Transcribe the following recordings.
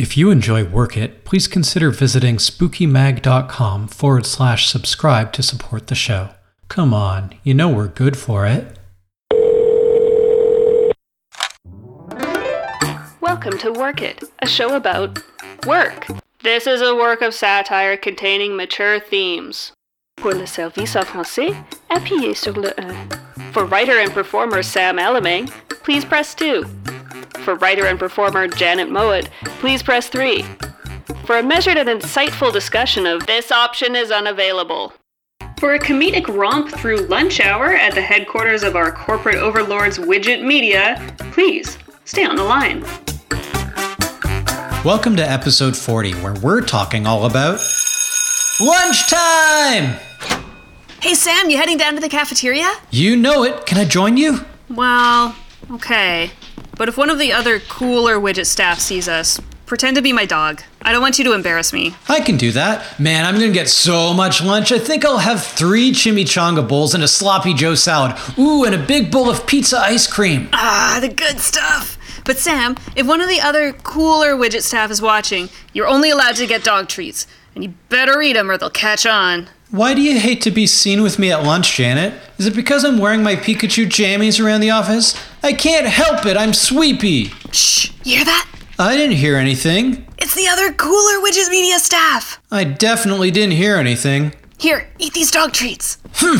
If you enjoy Work It, please consider visiting spookymag.com forward slash subscribe to support the show. Come on, you know we're good for it. Welcome to Work It, a show about work. This is a work of satire containing mature themes. Pour le service en français, appuyez sur le 1. For writer and performer Sam Elaming, please press 2. For writer and performer Janet Mowat, please press 3. For a measured and insightful discussion of this option is unavailable. For a comedic romp through lunch hour at the headquarters of our corporate overlords Widget Media, please stay on the line. Welcome to episode 40, where we're talking all about lunchtime! Hey Sam, you heading down to the cafeteria? You know it. Can I join you? Well, okay. But if one of the other cooler widget staff sees us, pretend to be my dog. I don't want you to embarrass me. I can do that. Man, I'm gonna get so much lunch. I think I'll have three chimichanga bowls and a sloppy Joe salad. Ooh, and a big bowl of pizza ice cream. Ah, the good stuff. But Sam, if one of the other cooler widget staff is watching, you're only allowed to get dog treats. And you better eat them or they'll catch on. Why do you hate to be seen with me at lunch, Janet? Is it because I'm wearing my Pikachu jammies around the office? I can't help it, I'm sweepy. Shh, you hear that? I didn't hear anything. It's the other cooler Widget media staff. I definitely didn't hear anything. Here, eat these dog treats. Hmm.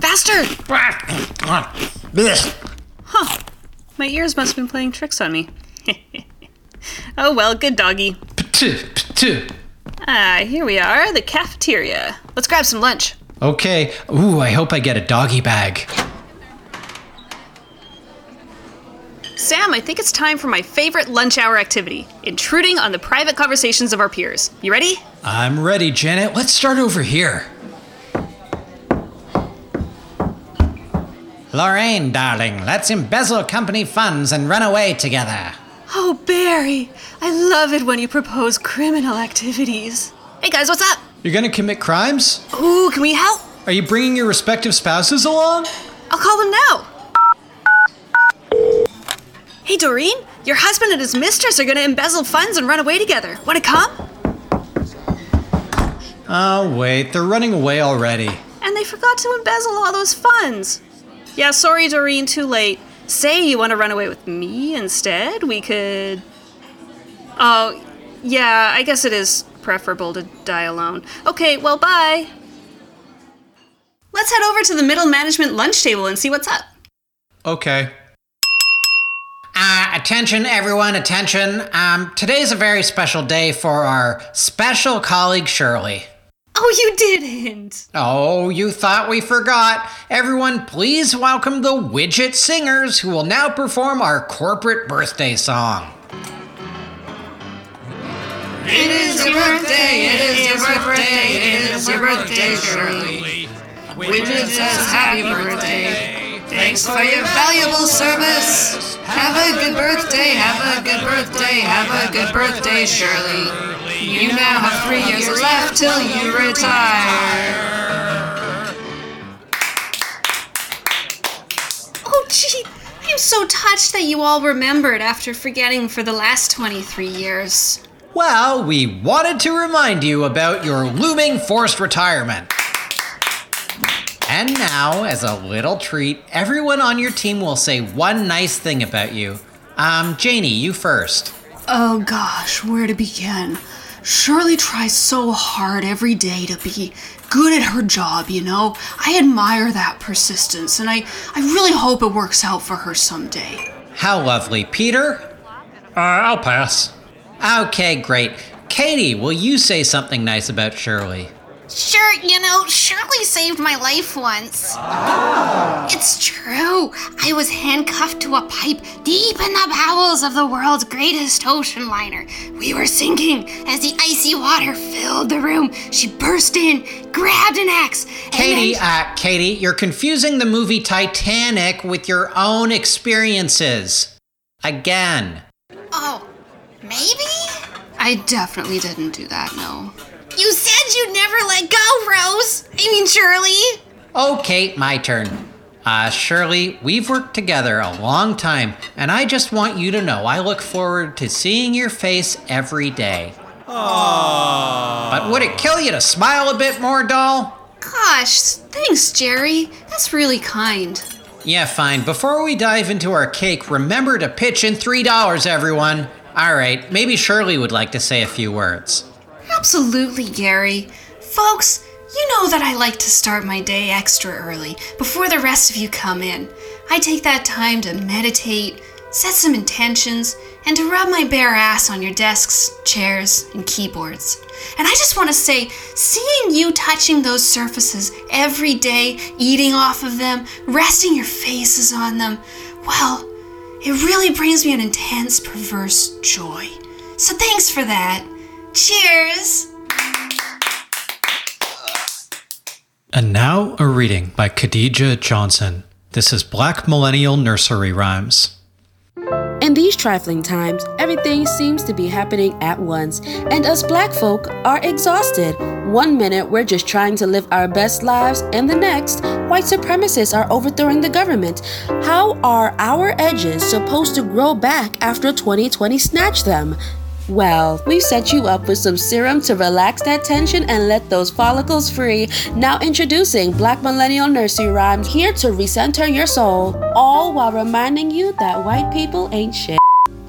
Faster! Huh. My ears must have been playing tricks on me. oh well, good doggy. Ah, here we are, the cafeteria. Let's grab some lunch. Okay. Ooh, I hope I get a doggy bag. Sam, I think it's time for my favorite lunch hour activity intruding on the private conversations of our peers. You ready? I'm ready, Janet. Let's start over here. Lorraine, darling, let's embezzle company funds and run away together. Oh, Barry, I love it when you propose criminal activities. Hey guys, what's up? You're gonna commit crimes? Ooh, can we help? Are you bringing your respective spouses along? I'll call them now. Hey, Doreen, your husband and his mistress are gonna embezzle funds and run away together. Wanna come? Oh, wait, they're running away already. And they forgot to embezzle all those funds. Yeah, sorry, Doreen, too late. Say you want to run away with me instead? We could. Oh, yeah, I guess it is preferable to die alone. Okay, well, bye. Let's head over to the middle management lunch table and see what's up. Okay. Uh, attention, everyone, attention. Um, today's a very special day for our special colleague Shirley. Oh, you didn't. Oh, you thought we forgot. Everyone, please welcome the Widget Singers who will now perform our corporate birthday song. It is your birthday, it is your birthday, it is your birthday, Shirley. Widget says happy birthday. Thanks for your valuable service. Have a good birthday, have a good birthday, have a good birthday, Shirley. You now have three years left till you retire. Oh, gee, I'm so touched that you all remembered after forgetting for the last 23 years. Well, we wanted to remind you about your looming forced retirement. And now, as a little treat, everyone on your team will say one nice thing about you. Um, Janie, you first. Oh gosh, where to begin? Shirley tries so hard every day to be good at her job, you know? I admire that persistence, and I, I really hope it works out for her someday. How lovely. Peter? Uh, I'll pass. Okay, great. Katie, will you say something nice about Shirley? Sure, you know, Shirley saved my life once. It's true. I was handcuffed to a pipe deep in the bowels of the world's greatest ocean liner. We were sinking as the icy water filled the room. She burst in, grabbed an axe. and Katie, then- uh, Katie, you're confusing the movie Titanic with your own experiences. Again. oh, maybe? I definitely didn't do that, no. You said you'd never let go, Rose. I mean, Shirley. Okay, my turn. Uh, Shirley, we've worked together a long time, and I just want you to know I look forward to seeing your face every day. Aww. But would it kill you to smile a bit more, doll? Gosh, thanks, Jerry. That's really kind. Yeah, fine. Before we dive into our cake, remember to pitch in $3, everyone. All right, maybe Shirley would like to say a few words. Absolutely, Gary. Folks, you know that I like to start my day extra early, before the rest of you come in. I take that time to meditate, set some intentions, and to rub my bare ass on your desks, chairs, and keyboards. And I just want to say, seeing you touching those surfaces every day, eating off of them, resting your faces on them, well, it really brings me an intense, perverse joy. So thanks for that. Cheers! And now a reading by Khadija Johnson. This is Black Millennial Nursery Rhymes. In these trifling times, everything seems to be happening at once, and us black folk are exhausted. One minute we're just trying to live our best lives, and the next, white supremacists are overthrowing the government. How are our edges supposed to grow back after 2020 snatched them? Well, we've set you up with some serum to relax that tension and let those follicles free. Now introducing Black Millennial Nursery Rhymes here to recenter your soul, all while reminding you that white people ain't shit.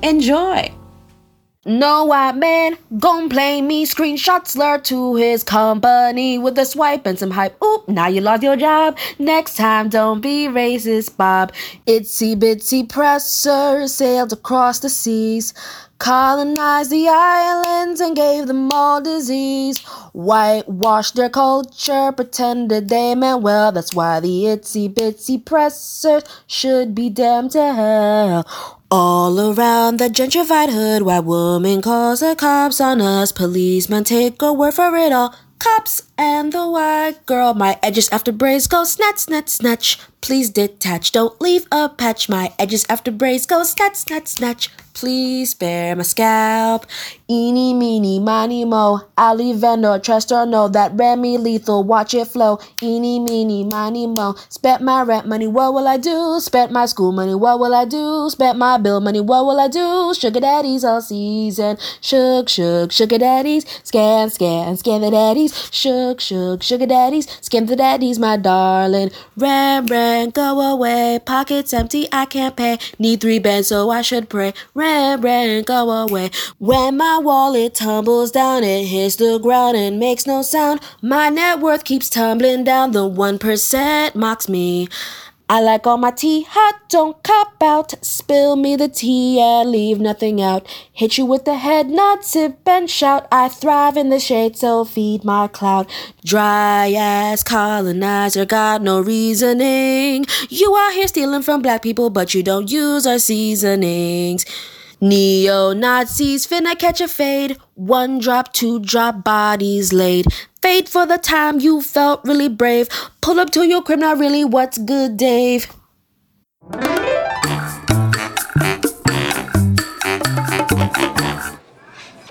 Enjoy! No white man gon' play me. Screenshots lure to his company with a swipe and some hype. Oop, now you lost your job. Next time, don't be racist, Bob. Itsy bitsy presser sailed across the seas colonized the islands and gave them all disease. Whitewashed their culture, pretended they meant well. That's why the itsy bitsy pressers should be damned to hell. All around the gentrified hood, white woman calls the cops on us. Policemen take a word for it all. Cops and the white girl, my edges after braids go snatch, snatch, snatch. Please detach, don't leave a patch. My edges after braids go snatch, snatch, snatch. Please spare my scalp. Eeny, meeny, miny, mo. Ali Vendor, trust or no, that Remy lethal, watch it flow. Eeny, meeny, miny, mo. Spent my rent money, what will I do? Spent my school money, what will I do? Spent my bill money, what will I do? Sugar daddies all season. Shook, shook, sugar daddies. Scam, scam, scam the daddies. Shook, shook, sugar daddies. skim the daddies, my darling. Rent, rent, go away. Pockets empty, I can't pay. Need three beds, so I should pray. Rent, rent, go away. When my wallet tumbles down, it hits the ground and makes no sound. My net worth keeps tumbling down. The 1% mocks me. I like all my tea hot, don't cop out. Spill me the tea and leave nothing out. Hit you with the head nod, sip and shout. I thrive in the shade, so feed my cloud. Dry ass colonizer, got no reasoning. You out here stealing from black people, but you don't use our seasonings. Neo Nazis finna catch a fade. One drop, two drop, bodies laid. Fade for the time you felt really brave. Pull up to your crib, not really. What's good, Dave?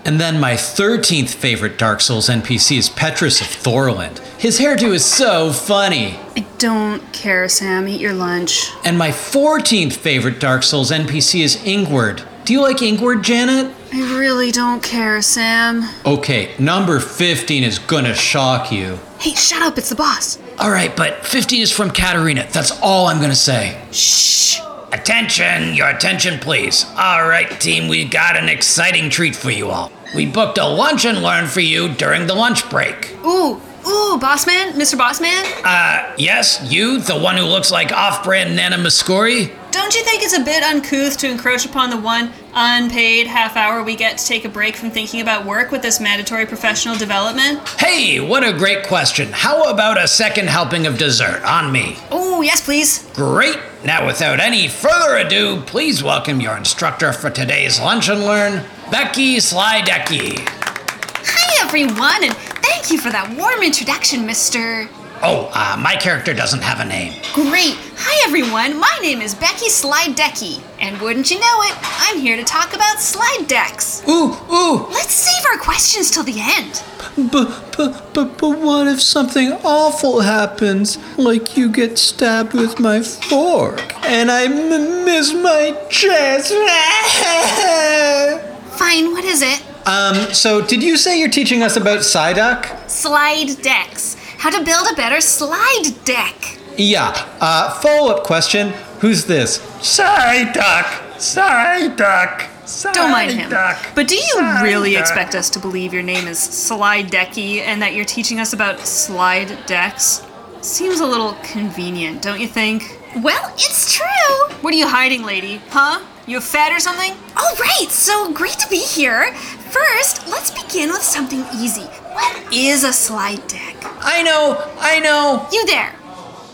And then my 13th favorite Dark Souls NPC is Petrus of Thorolund. His hairdo is so funny. I don't care, Sam. Eat your lunch. And my 14th favorite Dark Souls NPC is Ingward. Do you like Ingward, Janet? I really don't care, Sam. Okay, number 15 is gonna shock you. Hey, shut up. It's the boss. Alright, but 15 is from Catarina. That's all I'm gonna say. Shh. Attention, your attention, please. All right, team, we got an exciting treat for you all. We booked a lunch and learn for you during the lunch break. Ooh, ooh, Bossman, Mr. Bossman? Uh, yes, you, the one who looks like off brand Nana Mouskouri? Don't you think it's a bit uncouth to encroach upon the one unpaid half hour we get to take a break from thinking about work with this mandatory professional development? Hey, what a great question. How about a second helping of dessert on me? Oh, yes, please. Great. Now, without any further ado, please welcome your instructor for today's Lunch and Learn, Becky Slydecki. Hi, everyone, and thank you for that warm introduction, Mr. Oh, uh, my character doesn't have a name. Great. Hi, everyone. My name is Becky Slidecky, and wouldn't you know it, I'm here to talk about slide decks. Ooh, ooh. Let's save our questions till the end. but, but, but, but what if something awful happens? Like you get stabbed with my fork and I m- miss my chest? Fine, what is it? Um, so did you say you're teaching us about Psyduck? Slide decks. How to build a better slide deck. Yeah. Uh, follow up question. Who's this? Psyduck! Psyduck! Don't mind him. Psyduck, But do you really expect us to believe your name is Slide Decky and that you're teaching us about slide decks? Seems a little convenient, don't you think? Well, it's true. What are you hiding, lady? Huh? You fat or something? All right, so great to be here. First, let's begin with something easy. What is a slide deck? I know, I know. You there.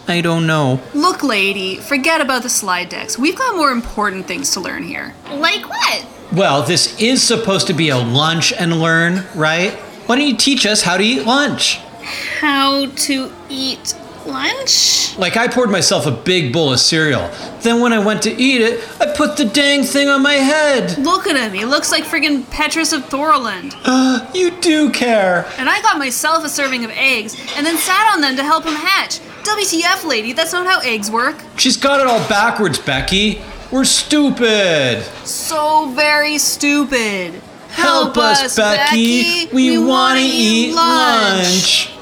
I don't know. Look, lady, forget about the slide decks. We've got more important things to learn here. Like what? Well, this is supposed to be a lunch and learn, right? Why don't you teach us how to eat lunch? How to eat lunch? Like I poured myself a big bowl of cereal. Then when I went to eat it, I put the dang thing on my head. Look at him. He looks like friggin' Petrus of Thorolund. Uh, you do care. And I got myself a serving of eggs and then sat on them to help him hatch. WTF, lady, that's not how eggs work. She's got it all backwards, Becky. We're stupid. So very stupid. Help, us, Becky. We, want to eat lunch.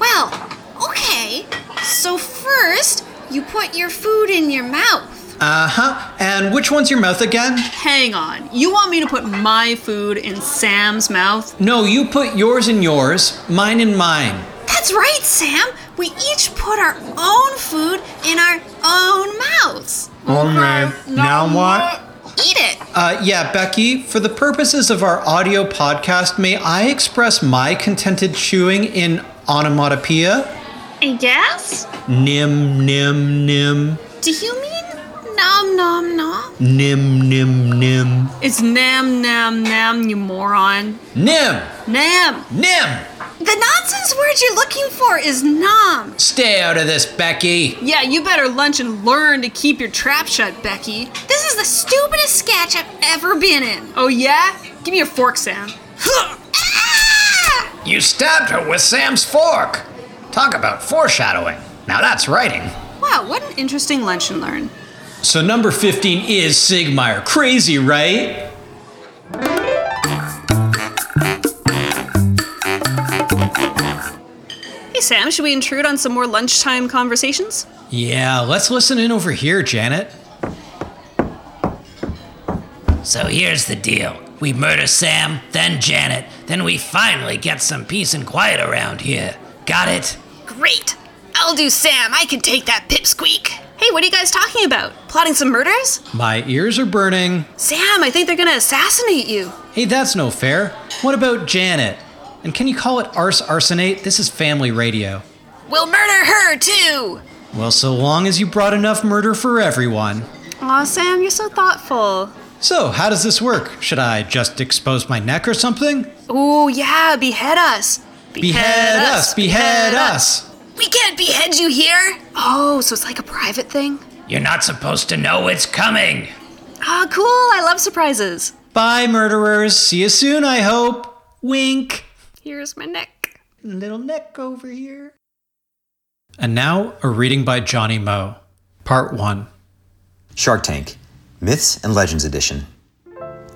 Well, okay. So first, you put your food in your mouth. Uh huh. And which one's your mouth again? Hang on. You want me to put my food in Sam's mouth? No, you put yours in yours, mine in mine. That's right, Sam. We each put our own food in our own mouths. Okay, now what? Eat it. Uh, yeah, Becky, for the purposes of our audio podcast, may I express my contented chewing in onomatopoeia? I guess? Nim, nim, nim. Do you mean nom nom nom? Nim, nim, nim. It's nam nam nam, you moron. Nim! Nam! Nim! The nonsense word you're looking for is nom. Stay out of this, Becky. Yeah, you better lunch and learn to keep your trap shut, Becky. This is the stupidest sketch I've ever been in. Oh, yeah? Give me your fork, Sam. Ah! You stabbed her with Sam's fork. Talk about foreshadowing. Now that's writing. Wow, what an interesting lunch and learn. So number 15 is Siegmeyer. Crazy, right? Hey, Sam, should we intrude on some more lunchtime conversations? Yeah, let's listen in over here, Janet. So here's the deal. We murder Sam, then Janet, then we finally get some peace and quiet around here. Got it? Great. I'll do Sam. I can take that pipsqueak. Hey, what are you guys talking about? Plotting some murders? My ears are burning. Sam, I think they're gonna assassinate you. Hey, that's no fair. What about Janet? And can you call it arse arsenate? This is family radio. We'll murder her too. Well, so long as you brought enough murder for everyone. Aw, Sam, you're so thoughtful. So, how does this work? Should I just expose my neck or something? Ooh, yeah, behead us. Behead us! Behead us! We can't behead you here. Oh, so it's like a private thing? You're not supposed to know it's coming. Ah, cool. I love surprises. Bye, murderers. See you soon, I hope. Wink. Here's my neck. Little neck over here. And now, a reading by Johnny Moe. Part 1. Shark Tank Myths and Legends Edition.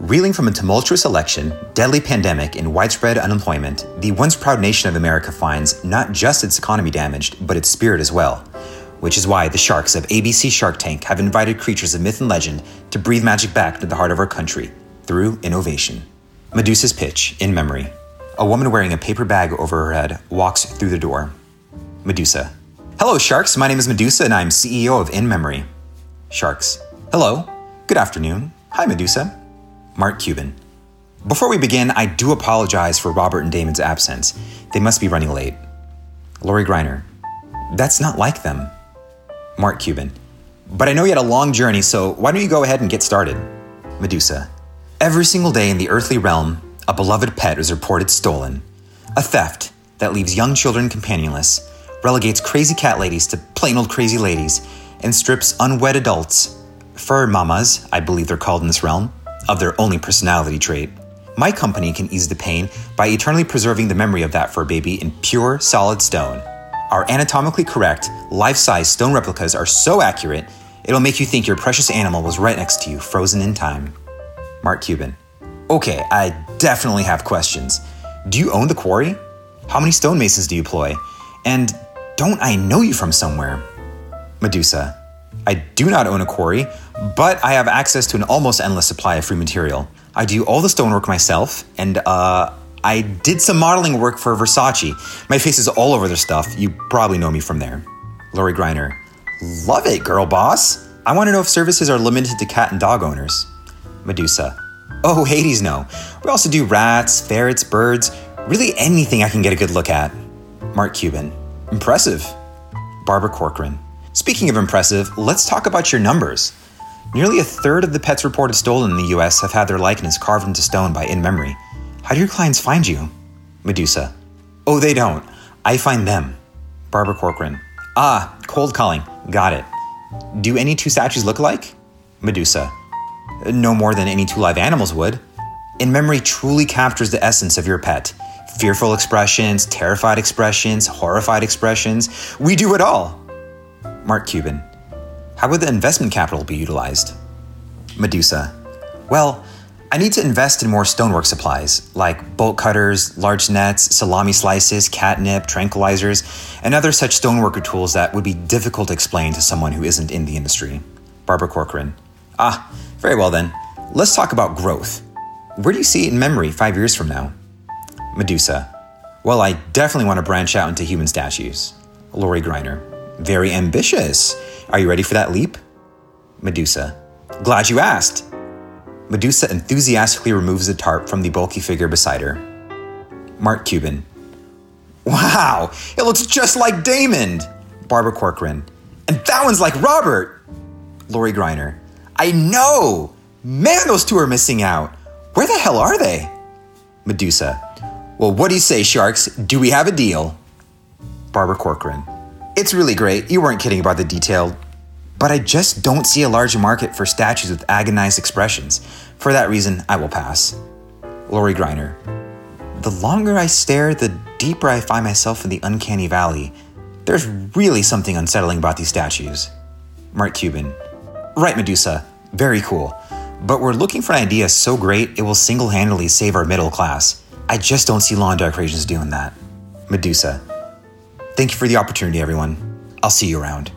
Reeling from a tumultuous election, deadly pandemic, and widespread unemployment, the once proud nation of America finds not just its economy damaged, but its spirit as well. Which is why the sharks of ABC Shark Tank have invited creatures of myth and legend to breathe magic back to the heart of our country through innovation. Medusa's pitch, in memory. A woman wearing a paper bag over her head walks through the door. Medusa. Hello, Sharks. My name is Medusa, and I'm CEO of In Memory. Sharks. Hello. Good afternoon. Hi, Medusa. Mark Cuban. Before we begin, I do apologize for Robert and Damon's absence. They must be running late. Lori Greiner. That's not like them. Mark Cuban. But I know you had a long journey, so why don't you go ahead and get started? Medusa. Every single day in the earthly realm, a beloved pet is reported stolen. A theft that leaves young children companionless, relegates crazy cat ladies to plain old crazy ladies, and strips unwed adults, fur mamas, I believe they're called in this realm, of their only personality trait. my company can ease the pain by eternally preserving the memory of that fur baby in pure, solid stone. Our anatomically correct, life size stone replicas are so accurate, it'll make you think your precious animal was right next to you, frozen in time. Mark Cuban. Okay, I definitely have questions. Do you own the quarry? How many stonemasons do you employ? And don't I know you from somewhere? Medusa. I do not own a quarry, but I have access to an almost endless supply of free material. I do all the stonework myself, and uh, I did some modeling work for Versace. My face is all over their stuff. You probably know me from there. Lori Greiner. Love it, girl boss. I want to know if services are limited to cat and dog owners. Medusa. Oh, Hades, no. We also do rats, ferrets, birds, really anything I can get a good look at. Mark Cuban. Impressive. Barbara Corcoran. Speaking of impressive, let's talk about your numbers. Nearly a third of the pets reported stolen in the US have had their likeness carved into stone by In Memory. How do your clients find you? Medusa. Oh, they don't. I find them. Barbara Corcoran. Ah, cold calling. Got it. Do any two statues look alike? Medusa. No more than any two live animals would. In Memory truly captures the essence of your pet fearful expressions, terrified expressions, horrified expressions. We do it all. Mark Cuban. How would the investment capital be utilized? Medusa. Well, I need to invest in more stonework supplies, like bolt cutters, large nets, salami slices, catnip, tranquilizers, and other such stoneworker tools that would be difficult to explain to someone who isn't in the industry. Barbara Corcoran. Ah, very well then. Let's talk about growth. Where do you see it in memory five years from now? Medusa. Well, I definitely want to branch out into human statues. Lori Greiner. Very ambitious. Are you ready for that leap? Medusa. Glad you asked. Medusa enthusiastically removes the tarp from the bulky figure beside her. Mark Cuban. Wow, it looks just like Damon. Barbara Corcoran. And that one's like Robert. Lori Greiner. I know. Man, those two are missing out. Where the hell are they? Medusa. Well, what do you say, Sharks? Do we have a deal? Barbara Corcoran. It's really great. You weren't kidding about the detail. But I just don't see a large market for statues with agonized expressions. For that reason, I will pass. Lori Greiner. The longer I stare, the deeper I find myself in the uncanny valley. There's really something unsettling about these statues. Mark Cuban. Right, Medusa. Very cool. But we're looking for an idea so great it will single handedly save our middle class. I just don't see Lawn Dark Creations doing that. Medusa. Thank you for the opportunity, everyone. I'll see you around.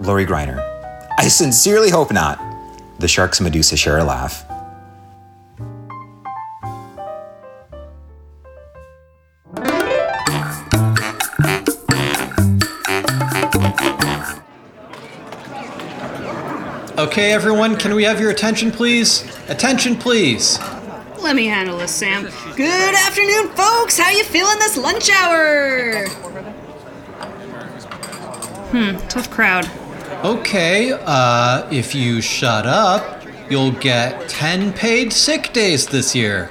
Lori Greiner. I sincerely hope not. The Sharks and Medusa share a laugh. Okay, everyone, can we have your attention, please? Attention, please. Let me handle this, Sam. Good afternoon, folks. How you feeling this lunch hour? Hmm, tough crowd. Okay, uh, if you shut up, you'll get 10 paid sick days this year.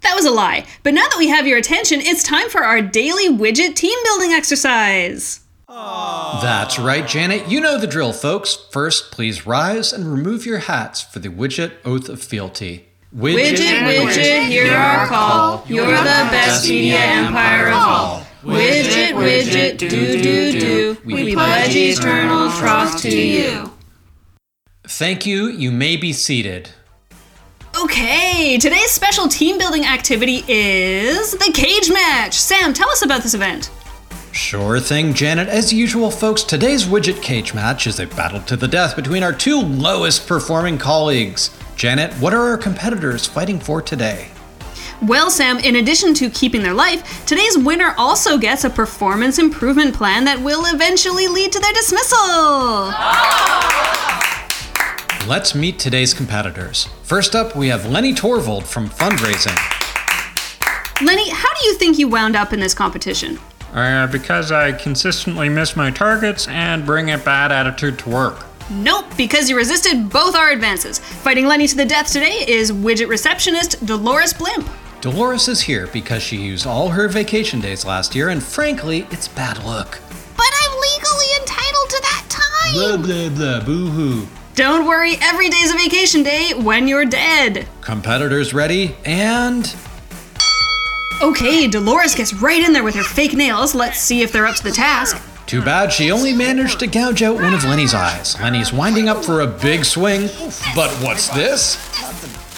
That was a lie. But now that we have your attention, it's time for our daily widget team building exercise. That's right, Janet. You know the drill, folks. First, please rise and remove your hats for the widget oath of fealty. Widget, widget, hear our call. You're the best media empire of all. Widget, widget, do, do, do. We pledge eternal trust to you. Thank you. You may be seated. Okay, today's special team building activity is the cage match. Sam, tell us about this event. Sure thing, Janet. As usual, folks, today's widget cage match is a battle to the death between our two lowest performing colleagues. Janet, what are our competitors fighting for today? Well, Sam, in addition to keeping their life, today's winner also gets a performance improvement plan that will eventually lead to their dismissal. Let's meet today's competitors. First up, we have Lenny Torvald from fundraising. Lenny, how do you think you wound up in this competition? Uh, because I consistently miss my targets and bring a bad attitude to work. Nope, because you resisted both our advances. Fighting Lenny to the death today is widget receptionist Dolores Blimp. Dolores is here because she used all her vacation days last year, and frankly, it's bad luck. But I'm legally entitled to that time. Blah, blah, blah, boo hoo. Don't worry, every day's a vacation day when you're dead. Competitors ready? And. Okay, Dolores gets right in there with her fake nails. Let's see if they're up to the task. Too bad she only managed to gouge out one of Lenny's eyes. Lenny's winding up for a big swing. But what's this?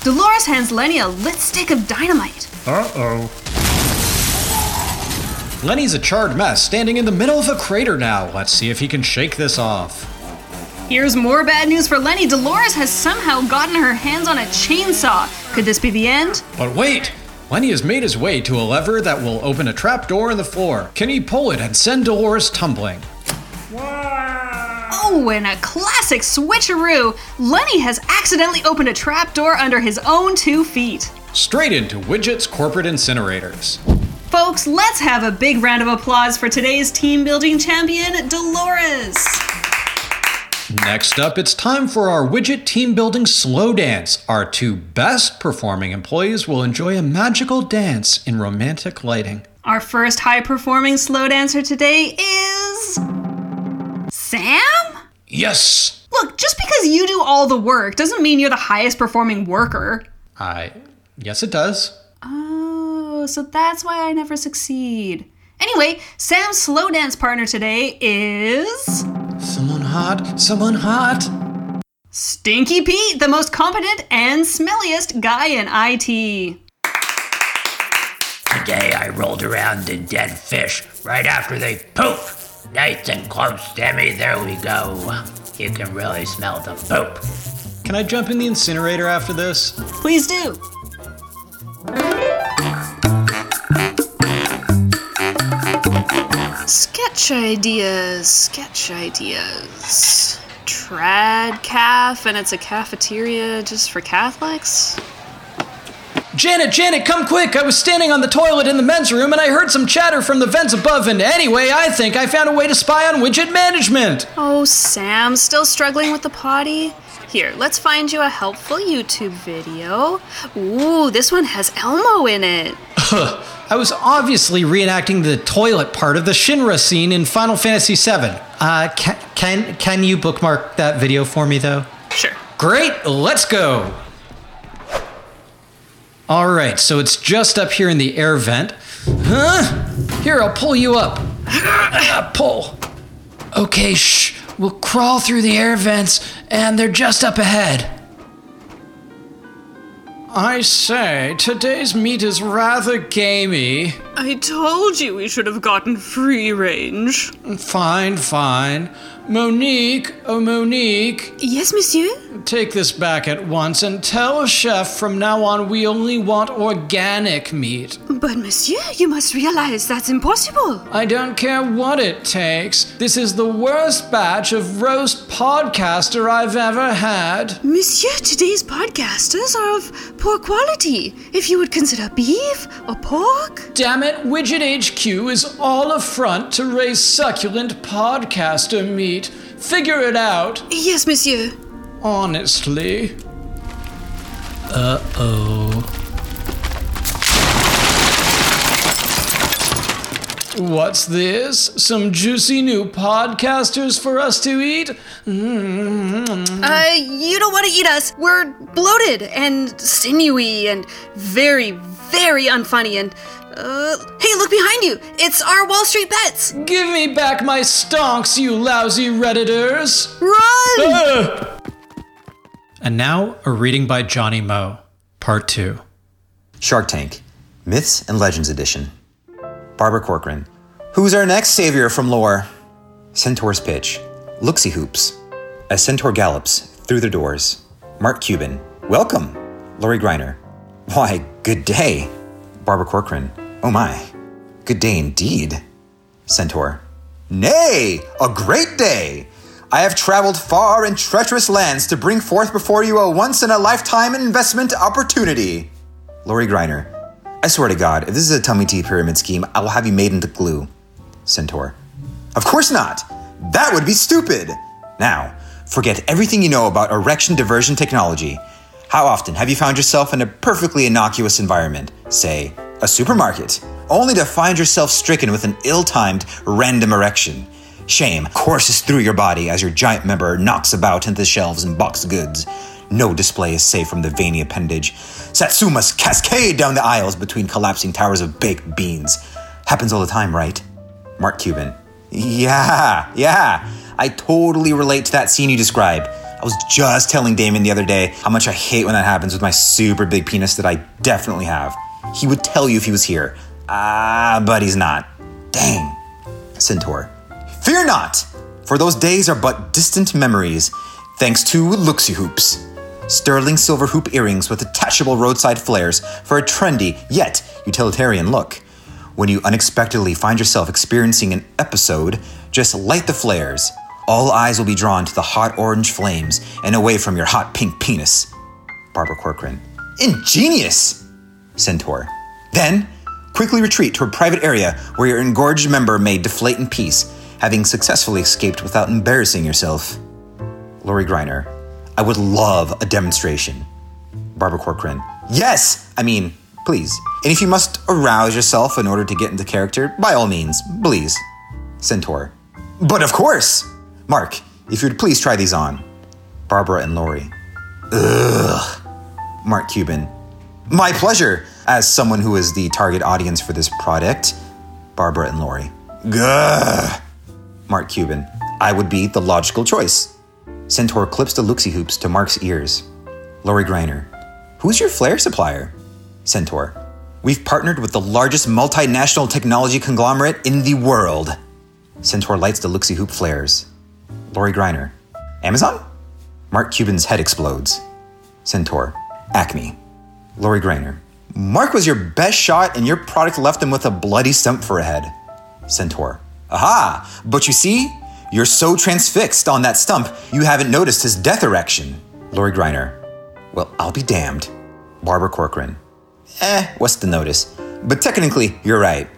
Dolores hands Lenny a lit stick of dynamite. Uh oh. Lenny's a charred mess, standing in the middle of a crater now. Let's see if he can shake this off. Here's more bad news for Lenny. Dolores has somehow gotten her hands on a chainsaw. Could this be the end? But wait! Lenny has made his way to a lever that will open a trap door in the floor. Can he pull it and send Dolores tumbling? Oh, and a classic switcheroo! Lenny has accidentally opened a trapdoor under his own two feet. Straight into Widget's corporate incinerators. Folks, let's have a big round of applause for today's team building champion, Dolores. Next up, it's time for our Widget team building slow dance. Our two best performing employees will enjoy a magical dance in romantic lighting. Our first high performing slow dancer today is. Sam? Yes! Look, just because you do all the work doesn't mean you're the highest performing worker. I. Yes, it does. Oh, so that's why I never succeed. Anyway, Sam's slow dance partner today is. Someone hot, someone hot. Stinky Pete, the most competent and smelliest guy in IT. Today I rolled around in dead fish right after they poop. Nice and close, Demi. There we go. You can really smell the poop. Can I jump in the incinerator after this? Please do. Sketch ideas, sketch ideas. Trad calf, and it's a cafeteria just for Catholics? Janet, Janet, come quick! I was standing on the toilet in the men's room and I heard some chatter from the vents above, and anyway, I think I found a way to spy on widget management! Oh, Sam, still struggling with the potty? Here, let's find you a helpful YouTube video. Ooh, this one has Elmo in it. I was obviously reenacting the toilet part of the Shinra scene in Final Fantasy VII. Uh, can, can, can you bookmark that video for me, though? Sure. Great, let's go! All right, so it's just up here in the air vent. Huh? Here, I'll pull you up. pull. Okay, shh. We'll crawl through the air vents, and they're just up ahead. I say, today's meat is rather gamey. I told you we should have gotten free range. Fine, fine. Monique, oh Monique. Yes, monsieur? Take this back at once and tell Chef from now on we only want organic meat. But, monsieur, you must realize that's impossible. I don't care what it takes. This is the worst batch of roast podcaster I've ever had. Monsieur, today's podcasters are of poor quality. If you would consider beef or pork. Damn it, Widget HQ is all a front to raise succulent podcaster meat. Figure it out. Yes, monsieur. Honestly. Uh oh. What's this? Some juicy new podcasters for us to eat? Mm-hmm. Uh, you don't want to eat us. We're bloated and sinewy and very, very unfunny and. Uh, hey, look behind you! It's our Wall Street bets! Give me back my stonks, you lousy Redditors! Run! Uh! And now, a reading by Johnny Moe, Part 2. Shark Tank, Myths and Legends Edition. Barbara Corcoran. Who's our next savior from lore? Centaur's Pitch. Luxie Hoops. As Centaur gallops through the doors. Mark Cuban. Welcome. Lori Greiner. Why, good day. Barbara Corcoran. Oh my. Good day indeed. Centaur. Nay, a great day. I have traveled far and treacherous lands to bring forth before you a once in a lifetime investment opportunity. Lori Greiner. I swear to God, if this is a tummy tea pyramid scheme, I will have you made into glue. Centaur. Of course not! That would be stupid! Now, forget everything you know about erection diversion technology. How often have you found yourself in a perfectly innocuous environment, say, a supermarket, only to find yourself stricken with an ill timed, random erection? Shame courses through your body as your giant member knocks about into the shelves and boxed goods. No display is safe from the veiny appendage. Satsumas cascade down the aisles between collapsing towers of baked beans. Happens all the time, right? Mark Cuban. Yeah, yeah. I totally relate to that scene you describe. I was just telling Damon the other day how much I hate when that happens with my super big penis that I definitely have. He would tell you if he was here. Ah, but he's not. Dang. Centaur. Fear not, for those days are but distant memories, thanks to Luxie Hoops. Sterling silver hoop earrings with attachable roadside flares for a trendy yet utilitarian look. When you unexpectedly find yourself experiencing an episode, just light the flares. All eyes will be drawn to the hot orange flames and away from your hot pink penis. Barbara Corcoran. Ingenious! Centaur. Then, quickly retreat to a private area where your engorged member may deflate in peace, having successfully escaped without embarrassing yourself. Lori Greiner. I would love a demonstration. Barbara Corcoran. Yes! I mean, please. And if you must arouse yourself in order to get into character, by all means, please. Centaur. But of course! Mark, if you'd please try these on. Barbara and Lori. Ugh. Mark Cuban. My pleasure, as someone who is the target audience for this product. Barbara and Lori. Gah. Mark Cuban. I would be the logical choice. Centaur clips the Luxie hoops to Mark's ears. Lori Greiner. Who's your flare supplier? Centaur. We've partnered with the largest multinational technology conglomerate in the world. Centaur lights the Luxie hoop flares. Lori Greiner. Amazon? Mark Cuban's head explodes. Centaur. Acme. Lori Greiner. Mark was your best shot and your product left him with a bloody stump for a head. Centaur. Aha! But you see, you're so transfixed on that stump, you haven't noticed his death erection. Lori Greiner. Well, I'll be damned. Barbara Corcoran. Eh, what's the notice? But technically, you're right.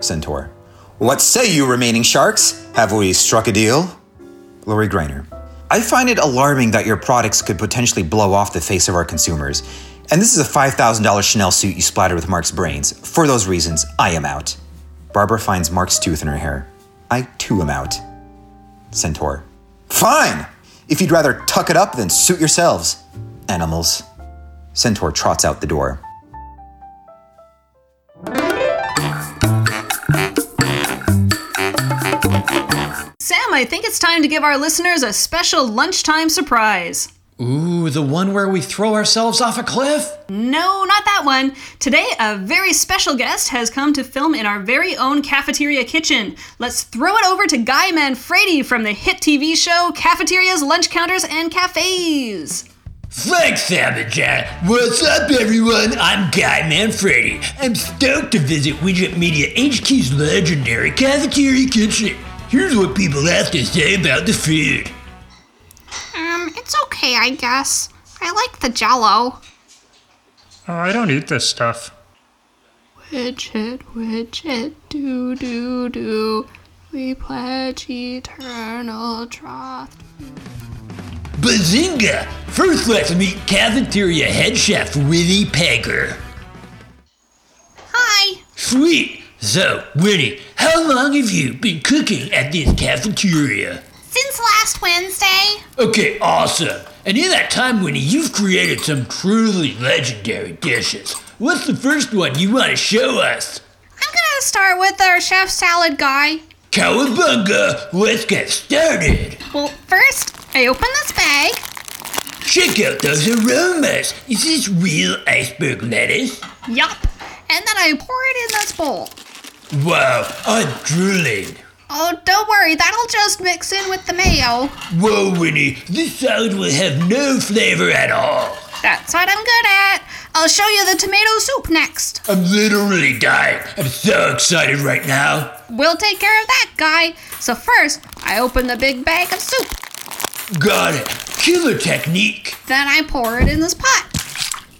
Centaur. What say you, remaining sharks? Have we struck a deal? Lori Greiner. I find it alarming that your products could potentially blow off the face of our consumers. And this is a $5,000 Chanel suit you splattered with Mark's brains. For those reasons, I am out. Barbara finds Mark's tooth in her hair. I too am out. Centaur. Fine! If you'd rather tuck it up, then suit yourselves. Animals. Centaur trots out the door. Sam, I think it's time to give our listeners a special lunchtime surprise. Ooh, the one where we throw ourselves off a cliff? No, not that one. Today, a very special guest has come to film in our very own cafeteria kitchen. Let's throw it over to Guy Manfredi from the hit TV show Cafeterias, Lunch Counters, and Cafes. Thanks, Savager. What's up, everyone? I'm Guy Manfredi. I'm stoked to visit Widget Media HQ's legendary cafeteria kitchen. Here's what people have to say about the food. Um, it's okay, I guess. I like the jello. Oh, I don't eat this stuff. Widget, widget, do, do, do. We pledge eternal troth. Bazinga! First, let's meet cafeteria head chef Winnie Pegger. Hi. Sweet. So, Winnie, how long have you been cooking at this cafeteria? Since last Wednesday. Okay, awesome. And in that time, Winnie, you've created some truly legendary dishes. What's the first one you want to show us? I'm gonna start with our chef salad guy. Cowabunga! Let's get started. Well, first, I open this bag. Check out those aromas. Is this real iceberg lettuce? Yup. And then I pour it in this bowl. Wow, I'm drooling. Oh, don't worry, that'll just mix in with the mayo. Whoa, Winnie, this salad will have no flavor at all. That's what I'm good at. I'll show you the tomato soup next. I'm literally dying. I'm so excited right now. We'll take care of that guy. So first, I open the big bag of soup. Got it. Killer technique. Then I pour it in this pot.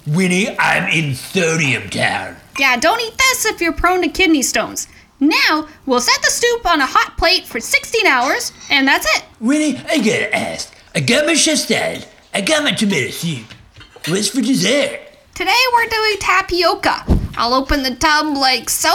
Winnie, I'm in Sodium Town. Yeah, don't eat this if you're prone to kidney stones. Now, we'll set the soup on a hot plate for 16 hours, and that's it. Winnie, I gotta ask. I got my chef salad. I got my tomato soup. What's for dessert? Today we're doing tapioca. I'll open the tub like so,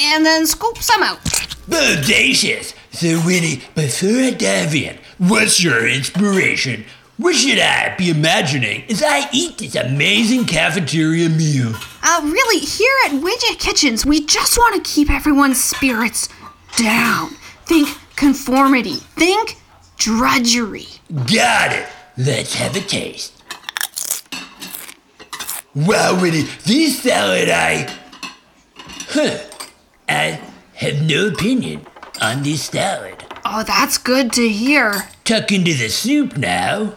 and then scoop some out. Bodacious. So, Winnie, before I dive in, what's your inspiration? What should I be imagining as I eat this amazing cafeteria meal? Uh, really, here at Widget Kitchens, we just want to keep everyone's spirits down. Think conformity. Think drudgery. Got it. Let's have a taste. Wow, Winnie, this salad I. Huh. I have no opinion on this salad. Oh, that's good to hear. Tuck into the soup now.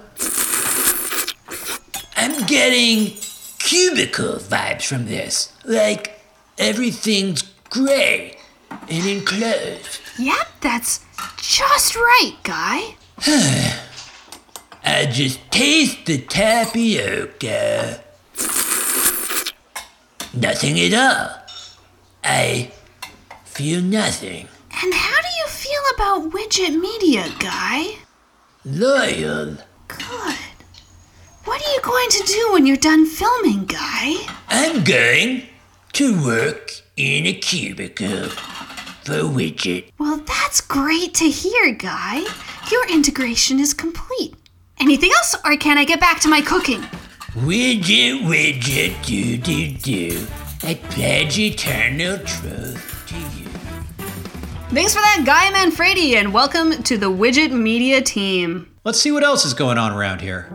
Getting cubicle vibes from this. Like everything's gray and enclosed. Yep, that's just right, Guy. I just taste the tapioca. Nothing at all. I feel nothing. And how do you feel about Widget Media, Guy? Loyal. Good. What are you going to do when you're done filming, Guy? I'm going to work in a cubicle for Widget. Well, that's great to hear, Guy. Your integration is complete. Anything else, or can I get back to my cooking? Widget, widget, do do do. I pledge eternal truth to you. Thanks for that, Guy Manfredi, and welcome to the Widget Media team. Let's see what else is going on around here.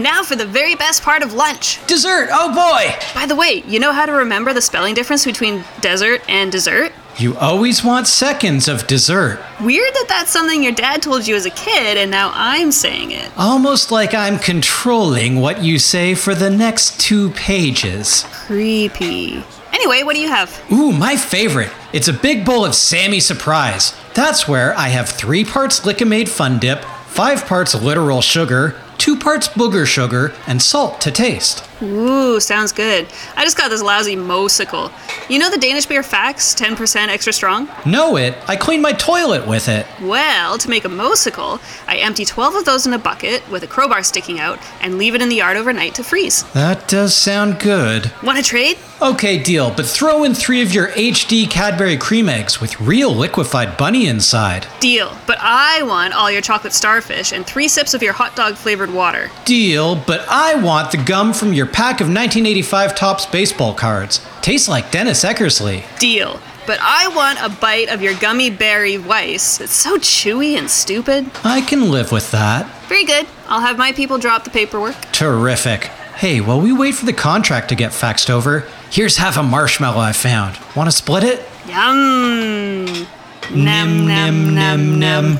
And now for the very best part of lunch. Dessert! Oh boy! By the way, you know how to remember the spelling difference between desert and dessert? You always want seconds of dessert. Weird that that's something your dad told you as a kid and now I'm saying it. Almost like I'm controlling what you say for the next two pages. Creepy. Anyway, what do you have? Ooh, my favorite. It's a big bowl of Sammy Surprise. That's where I have three parts Lik-M-Aid Fun Dip, five parts literal sugar, two parts booger sugar, and salt to taste. Ooh, sounds good. I just got this lousy mosicle. You know the Danish beer Faxe, 10% extra strong? Know it? I cleaned my toilet with it. Well, to make a mosicle, I empty 12 of those in a bucket with a crowbar sticking out and leave it in the yard overnight to freeze. That does sound good. Want to trade? Okay, deal, but throw in three of your HD Cadbury cream eggs with real liquefied bunny inside. Deal. But I want all your chocolate starfish and three sips of your hot dog flavored water. Deal, but I want the gum from your pack of 1985 Topps baseball cards. Tastes like Dennis Eckersley. Deal. But I want a bite of your gummy berry Weiss. It's so chewy and stupid. I can live with that. Very good. I'll have my people drop the paperwork. Terrific. Hey, while we wait for the contract to get faxed over, here's half a marshmallow I found. Want to split it? Yum. Nim, nim, nim, nim.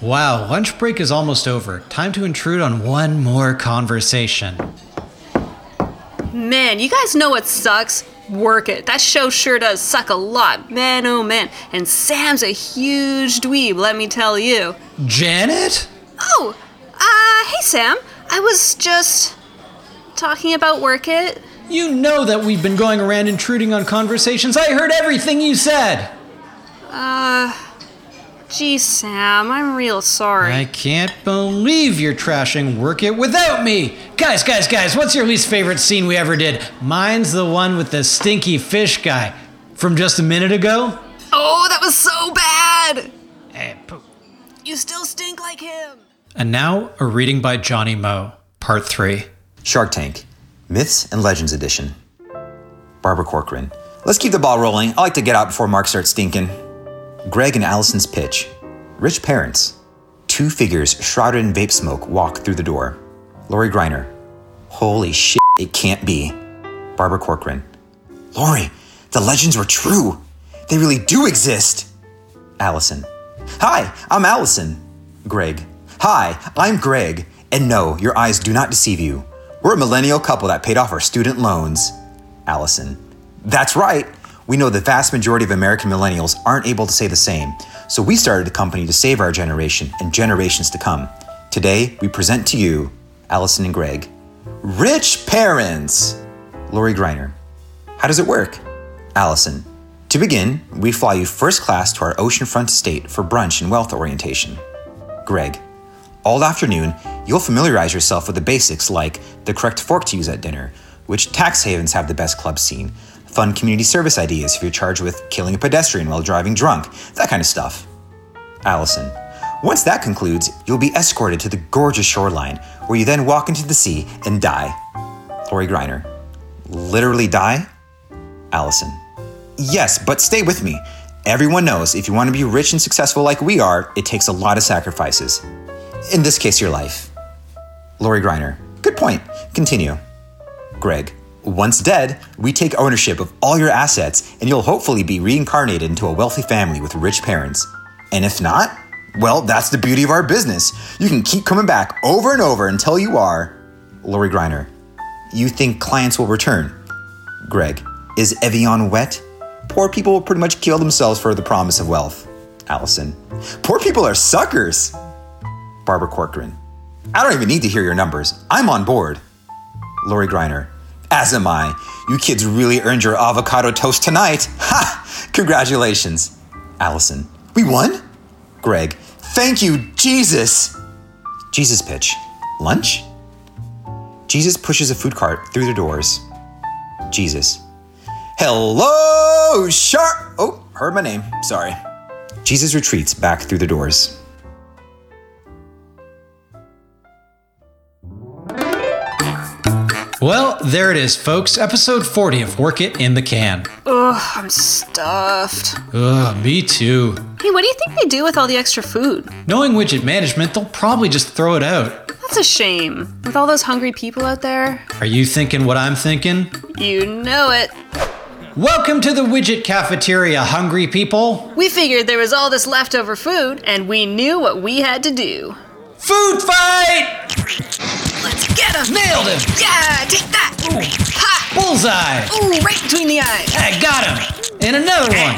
Wow, lunch break is almost over. Time to intrude on one more conversation. Man, you guys know what sucks? Work it. That show sure does suck a lot. Man, oh man. And Sam's a huge dweeb, let me tell you. Janet? Oh, uh, hey Sam. I was just talking about Work It. You know that we've been going around intruding on conversations. I heard everything you said. Uh, gee, Sam, I'm real sorry. I can't believe you're trashing Work It without me. Guys, guys, guys, what's your least favorite scene we ever did? Mine's the one with the stinky fish guy from just a minute ago. Oh, that was so bad! Eh, hey, poo. You still stink like him. And now, a reading by Johnny Moe, Part 3. Shark Tank, Myths and Legends Edition. Barbara Corcoran. Let's keep the ball rolling. I like to get out before Mark starts stinking. Greg and Allison's pitch. Rich parents. Two figures shrouded in vape smoke walk through the door. Lori Greiner. Holy shit, it can't be. Barbara Corcoran. Lori, the legends were true. They really do exist. Allison. Hi, I'm Allison. Greg. Hi, I'm Greg. And no, your eyes do not deceive you. We're a millennial couple that paid off our student loans. Allison. That's right. We know the vast majority of American millennials aren't able to say the same, so we started a company to save our generation and generations to come. Today, we present to you Allison and Greg. Rich parents! Lori Greiner. How does it work? Allison. To begin, we fly you first class to our oceanfront estate for brunch and wealth orientation. Greg. All afternoon, you'll familiarize yourself with the basics like the correct fork to use at dinner, which tax havens have the best club scene, fun community service ideas if you're charged with killing a pedestrian while driving drunk, that kind of stuff. Allison. Once that concludes, you'll be escorted to the gorgeous shoreline, where you then walk into the sea and die. Lori Greiner. Literally die? Allison. Yes, but stay with me. Everyone knows if you want to be rich and successful like we are, it takes a lot of sacrifices. In this case, your life. Lori Greiner. Good point. Continue. Greg. Once dead, we take ownership of all your assets, and you'll hopefully be reincarnated into a wealthy family with rich parents. And if not, well, that's the beauty of our business. You can keep coming back over and over until you are. Lori Greiner. You think clients will return? Greg. Is Evian wet? Poor people will pretty much kill themselves for the promise of wealth. Allison. Poor people are suckers. Barbara Corcoran. I don't even need to hear your numbers. I'm on board. Lori Greiner. As am I. You kids really earned your avocado toast tonight. Ha! Congratulations. Allison. We won? Greg. Thank you, Jesus. Jesus pitch. Lunch? Jesus pushes a food cart through the doors. Jesus. Hello, shark. Oh, heard my name. Sorry. Jesus retreats back through the doors. Well, there it is, folks. Episode 40 of Work It in the Can. Ugh, I'm stuffed. Ugh, me too. Hey, what do you think they do with all the extra food? Knowing widget management, they'll probably just throw it out. That's a shame. With all those hungry people out there. Are you thinking what I'm thinking? You know it. Welcome to the Widget Cafeteria, hungry people. We figured there was all this leftover food, and we knew what we had to do. Food fight! Let's get him! Nailed him! Yeah, take that! Ha! Bullseye! Ooh, right between the eyes. I got him! And another one!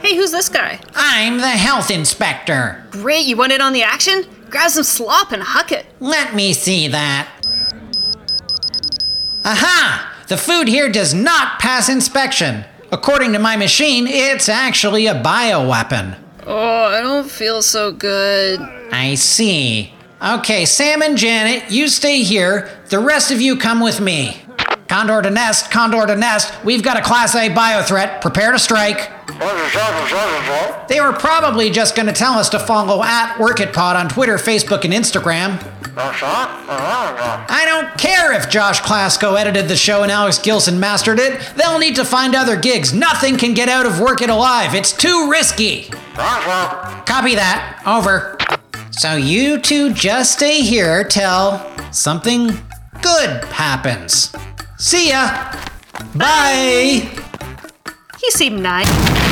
Hey, who's this guy? I'm the health inspector. Great, you want in on the action? Grab some slop and huck it. Let me see that. Aha! The food here does not pass inspection. According to my machine, it's actually a bioweapon. Oh, I don't feel so good. I see. Okay, Sam and Janet, you stay here. The rest of you come with me. Condor to nest, Condor to nest. We've got a Class A bio threat. Prepare to strike. They were probably just going to tell us to follow at WorkItPod on Twitter, Facebook, and Instagram. I don't care if Josh Klasko edited the show and Alex Gilson mastered it. They'll need to find other gigs. Nothing can get out of Work It alive. It's too risky. Copy that. Over. So you two just stay here till something good happens. See ya. Bye. He seemed nice.